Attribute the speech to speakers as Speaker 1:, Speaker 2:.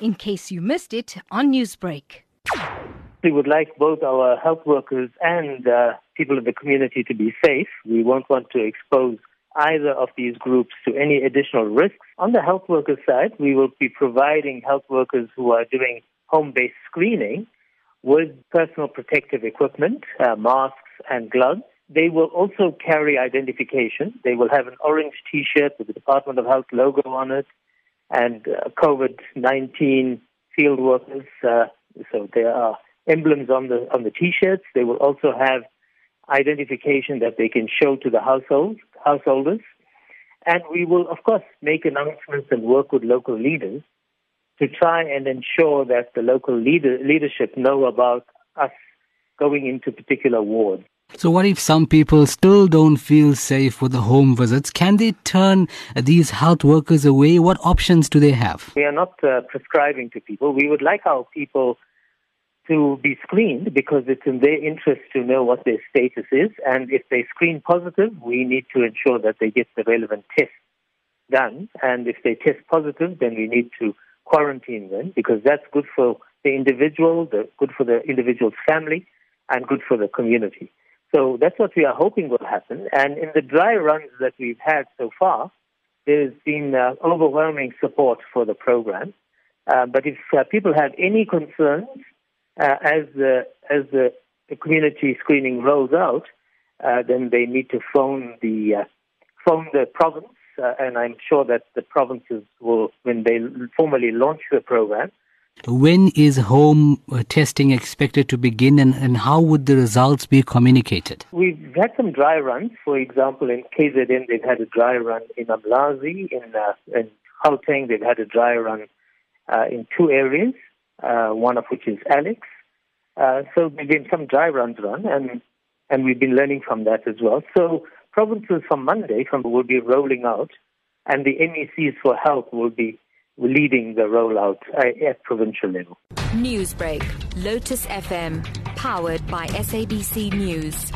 Speaker 1: in case you missed it on Newsbreak.
Speaker 2: We would like both our health workers and uh, people in the community to be safe. We won't want to expose either of these groups to any additional risks. On the health workers side, we will be providing health workers who are doing home based screening with personal protective equipment, uh, masks, and gloves. They will also carry identification. They will have an orange t shirt with the Department of Health logo on it and uh, COVID 19 field workers. Uh, so there are emblems on the on the t-shirts. They will also have identification that they can show to the households householders, and we will of course make announcements and work with local leaders to try and ensure that the local leader, leadership know about us going into particular wards.
Speaker 3: So, what if some people still don't feel safe with the home visits? Can they turn these health workers away? What options do they have?
Speaker 2: We are not uh, prescribing to people. We would like our people to be screened because it's in their interest to know what their status is. And if they screen positive, we need to ensure that they get the relevant tests done. And if they test positive, then we need to quarantine them because that's good for the individual, good for the individual's family, and good for the community. So that's what we are hoping will happen. And in the dry runs that we've had so far, there's been uh, overwhelming support for the program. Uh, but if uh, people have any concerns uh, as the as the, community screening rolls out, uh, then they need to phone the uh, phone the province, and I'm sure that the provinces will, when they formally launch the program,
Speaker 3: when is home uh, testing expected to begin and, and how would the results be communicated?
Speaker 2: We've had some dry runs. For example, in KZN, they've had a dry run in Umlazi. In, uh, in they've had a dry run uh, in two areas, uh, one of which is Alex. Uh, so there've been some dry runs run, and, and we've been learning from that as well. So provinces from Monday from, will be rolling out, and the MECs for health will be leading the rollout at provincial level.
Speaker 1: Newsbreak, Lotus FM, powered by SABC News.